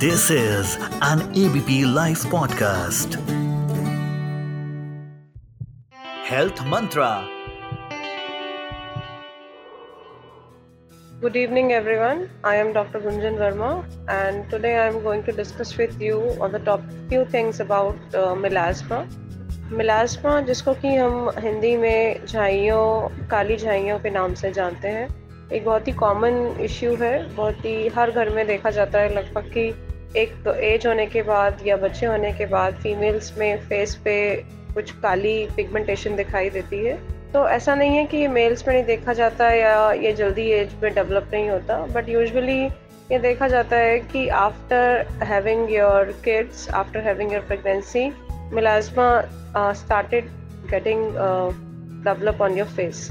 This is an ABP Life podcast. Health Mantra. Good evening, everyone. I am Dr. Gunjan Verma, and today I am going to discuss with you on the top few things about uh, melasma. Melasma जिसको कि हम हिंदी में झाइयों काली झाइयों के नाम से जानते हैं एक बहुत ही कॉमन इश्यू है बहुत ही हर घर में देखा जाता है लगभग कि एक तो एज होने के बाद या बच्चे होने के बाद फीमेल्स में फेस पे कुछ काली पिगमेंटेशन दिखाई देती है। तो ऐसा नहीं है कि ये मेल्स में नहीं देखा जाता या ये जल्दी एज में डेवलप नहीं होता बट यूजुअली ये देखा जाता है कि after having your kids after having your pregnancy melasma started getting develop on your face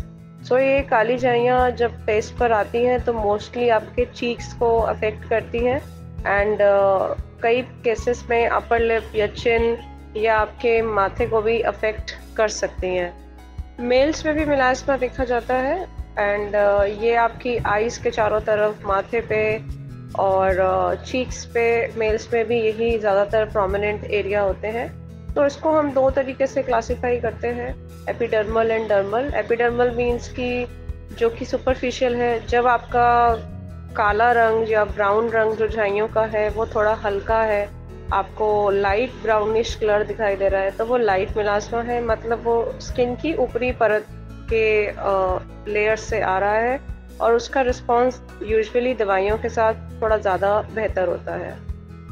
so ये काली जाइयाँ जब फेस पर आती हैं तो मोस्टली आपके चीक्स को अफेक्ट करती हैं। एंड uh, कई केसेस में अपर लिप या चिन या आपके माथे को भी अफेक्ट कर सकती हैं। मेल्स में भी मिलाजमा देखा जाता है एंड uh, ये आपकी आइस के चारों तरफ़ माथे पे और चीक्स uh, पे मेल्स में भी यही ज़्यादातर प्रोमिनेंट एरिया होते हैं। तो इसको हम दो तरीके से क्लासिफाई करते हैं epidermal and dermal epidermal means की जो कि सुपरफिशियल है जब आपका काला रंग या ब्राउन रंग जो झाइयों का है, वो थोड़ा हल्का है। आपको लाइट ब्राउनिश कलर दिखाई दे रहा है तो वो लाइट मिलाजमा है। मतलब वो स्किन की ऊपरी परत के लेयर से आ रहा है और उसका रिस्पॉन्स यूजुअली दवाइयों के साथ थोड़ा ज़्यादा बेहतर होता है।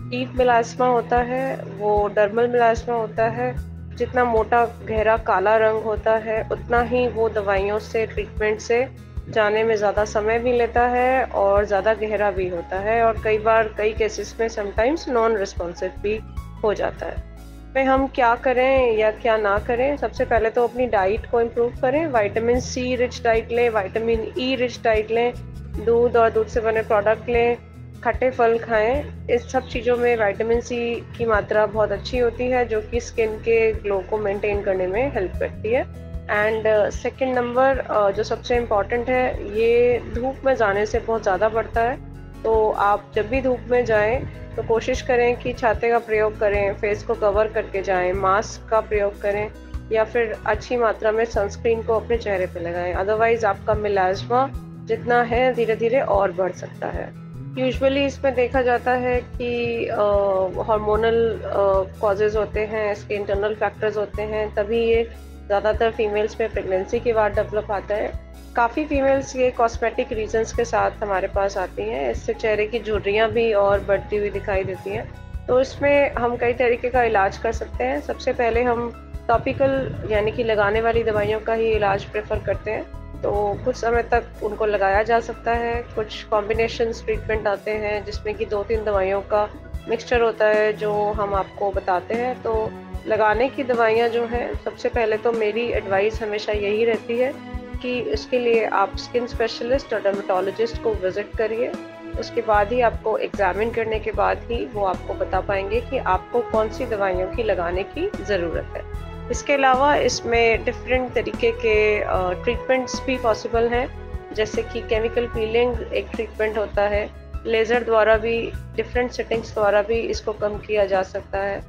डीप मिलाजमा होता है, वो डर्मल मिलाजमा होता है। जितना मोटा, गहरा, काला रंग होता है, उतना ही वो दवाइयों से ट्रीटमेंट से जाने में ज़्यादा समय भी लेता है और ज़्यादा गहरा भी होता है और कई बार कई केसेस में समटाइम्स नॉन रिस्पॉन्सिव भी हो जाता है। में हम क्या करें या क्या ना करें, सबसे पहले तो अपनी डाइट को इम्प्रूव करें। वाइटामिन सी रिच डाइट लें वाइटामिन ई रिच डाइट लें, दूध और दूध से बने प्रोडक्ट लें, खट्टे फल खाएँ। इस सब चीज़ों में विटामिन सी की मात्रा बहुत अच्छी होती है, जो कि स्किन के ग्लो को मेंटेन करने में हेल्प करती है। एंड सेकंड नंबर जो सबसे इंपॉर्टेंट है, ये धूप में जाने से बहुत ज़्यादा बढ़ता है। तो आप जब भी धूप में जाएँ तो कोशिश करें कि छाते का प्रयोग करें फेस को कवर करके जाएँ मास्क का प्रयोग करें, या फिर अच्छी मात्रा में सनस्क्रीन को अपने चेहरे पे लगाएँ। अदरवाइज़ आपका मिलाजमा जितना है धीरे धीरे और बढ़ सकता है। यूजुअली इसमें देखा जाता है कि हार्मोनल कॉजेज होते हैं, इसके इंटरनल फैक्टर्स होते हैं, तभी ये ज़्यादातर फीमेल्स में प्रेगनेंसी के बाद डेवलप आता है। काफ़ी फीमेल्स ये कॉस्मेटिक रीजंस के साथ हमारे पास आती हैं। इससे चेहरे की झुर्रियाँ भी और बढ़ती हुई दिखाई देती हैं। तो इसमें हम कई तरीके का इलाज कर सकते हैं। सबसे पहले हम टॉपिकल यानी कि लगाने वाली दवाइयों का ही इलाज प्रेफर करते हैं। तो कुछ समय तक उनको लगाया जा सकता है। कुछ कॉम्बिनेशन ट्रीटमेंट आते हैं, जिसमें कि दो तीन दवाइयों का मिक्सचर होता है, जो हम आपको बताते हैं। तो लगाने की दवाइयाँ जो हैं, सबसे पहले तो मेरी एडवाइस हमेशा यही रहती है कि इसके लिए आप स्किन स्पेशलिस्ट और डर्मेटोलॉजिस्ट को विज़िट करिए। उसके बाद ही आपको एग्जामिन करने के बाद ही वो आपको बता पाएँगे कि आपको कौन सी दवाइयों की लगाने की ज़रूरत है। इसके अलावा इसमें डिफरेंट तरीके के ट्रीटमेंट्स भी पॉसिबल हैं। जैसे कि केमिकल पीलिंग एक ट्रीटमेंट होता है। लेज़र द्वारा भी डिफरेंट सेटिंग्स द्वारा भी इसको कम किया जा सकता है।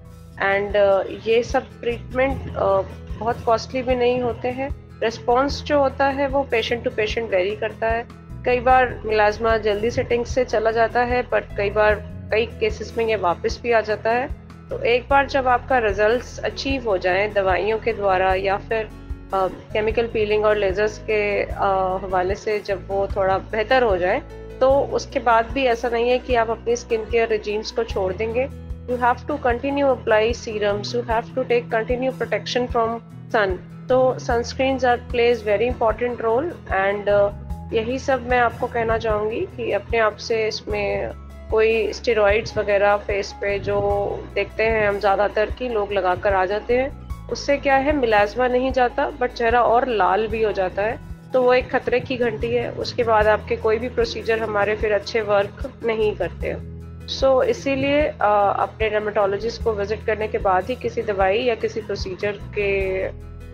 एंड uh, ये सब ट्रीटमेंट uh, बहुत कॉस्टली भी नहीं होते हैं। रिस्पॉन्स जो होता है वो पेशेंट टू पेशेंट वेरी करता है। कई बार मिलाजमा जल्दी सेटिंग से चला जाता है बट कई बार कई केसेस में ये वापस भी आ जाता है। तो एक बार जब आपका रिजल्ट्स अचीव हो जाए दवाइयों के द्वारा या फिर केमिकल uh, पीलिंग और लेजर्स के हवाले से जब वो थोड़ा बेहतर हो जाए तो उसके बाद भी ऐसा नहीं है कि आप अपनी स्किन केयर रिजीम्स को छोड़ देंगे। You have to continue apply serums. You have to take continue protection from sun. तो sunscreen are plays very important role and यही सब मैं आपको कहना चाहूँगी कि अपने आप से इसमें कोई स्टेरॉइड्स वगैरह फेस पे जो देखते हैं हम ज़्यादातर की लोग लगाकर आ जाते हैं, उससे क्या है, मिलाजमा नहीं जाता बट चेहरा और लाल भी हो जाता है। तो वो एक खतरे की घंटी है, उसके बाद आपके कोई भी प्रोसीजर हमारे फिर अच्छे वर्क नहीं करते। सो so, इसीलिए अपने डर्माटोलॉजिस्ट को विज़िट करने के बाद ही किसी दवाई या किसी प्रोसीजर के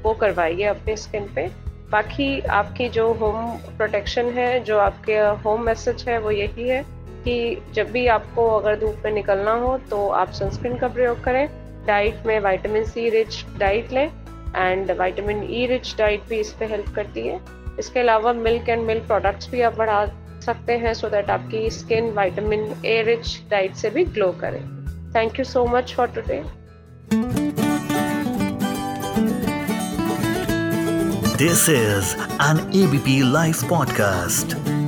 वो करवाइए अपने स्किन पे। बाकी आपकी जो होम प्रोटेक्शन है जो आपके होम मैसेज है वो यही है कि जब भी आपको अगर धूप में निकलना हो तो आप सनस्क्रीन का प्रयोग करें। डाइट में वाइटामिन सी रिच डाइट लें and vitamin E rich diet भी इस पर हेल्प करती है। इसके अलावा मिल्क एंड मिल्क प्रोडक्ट्स भी आप बढ़ा सकते हैं सो दैट आपकी skin vitamin A rich diet से भी ग्लो करे thank you so much for today this is an ABP live podcast.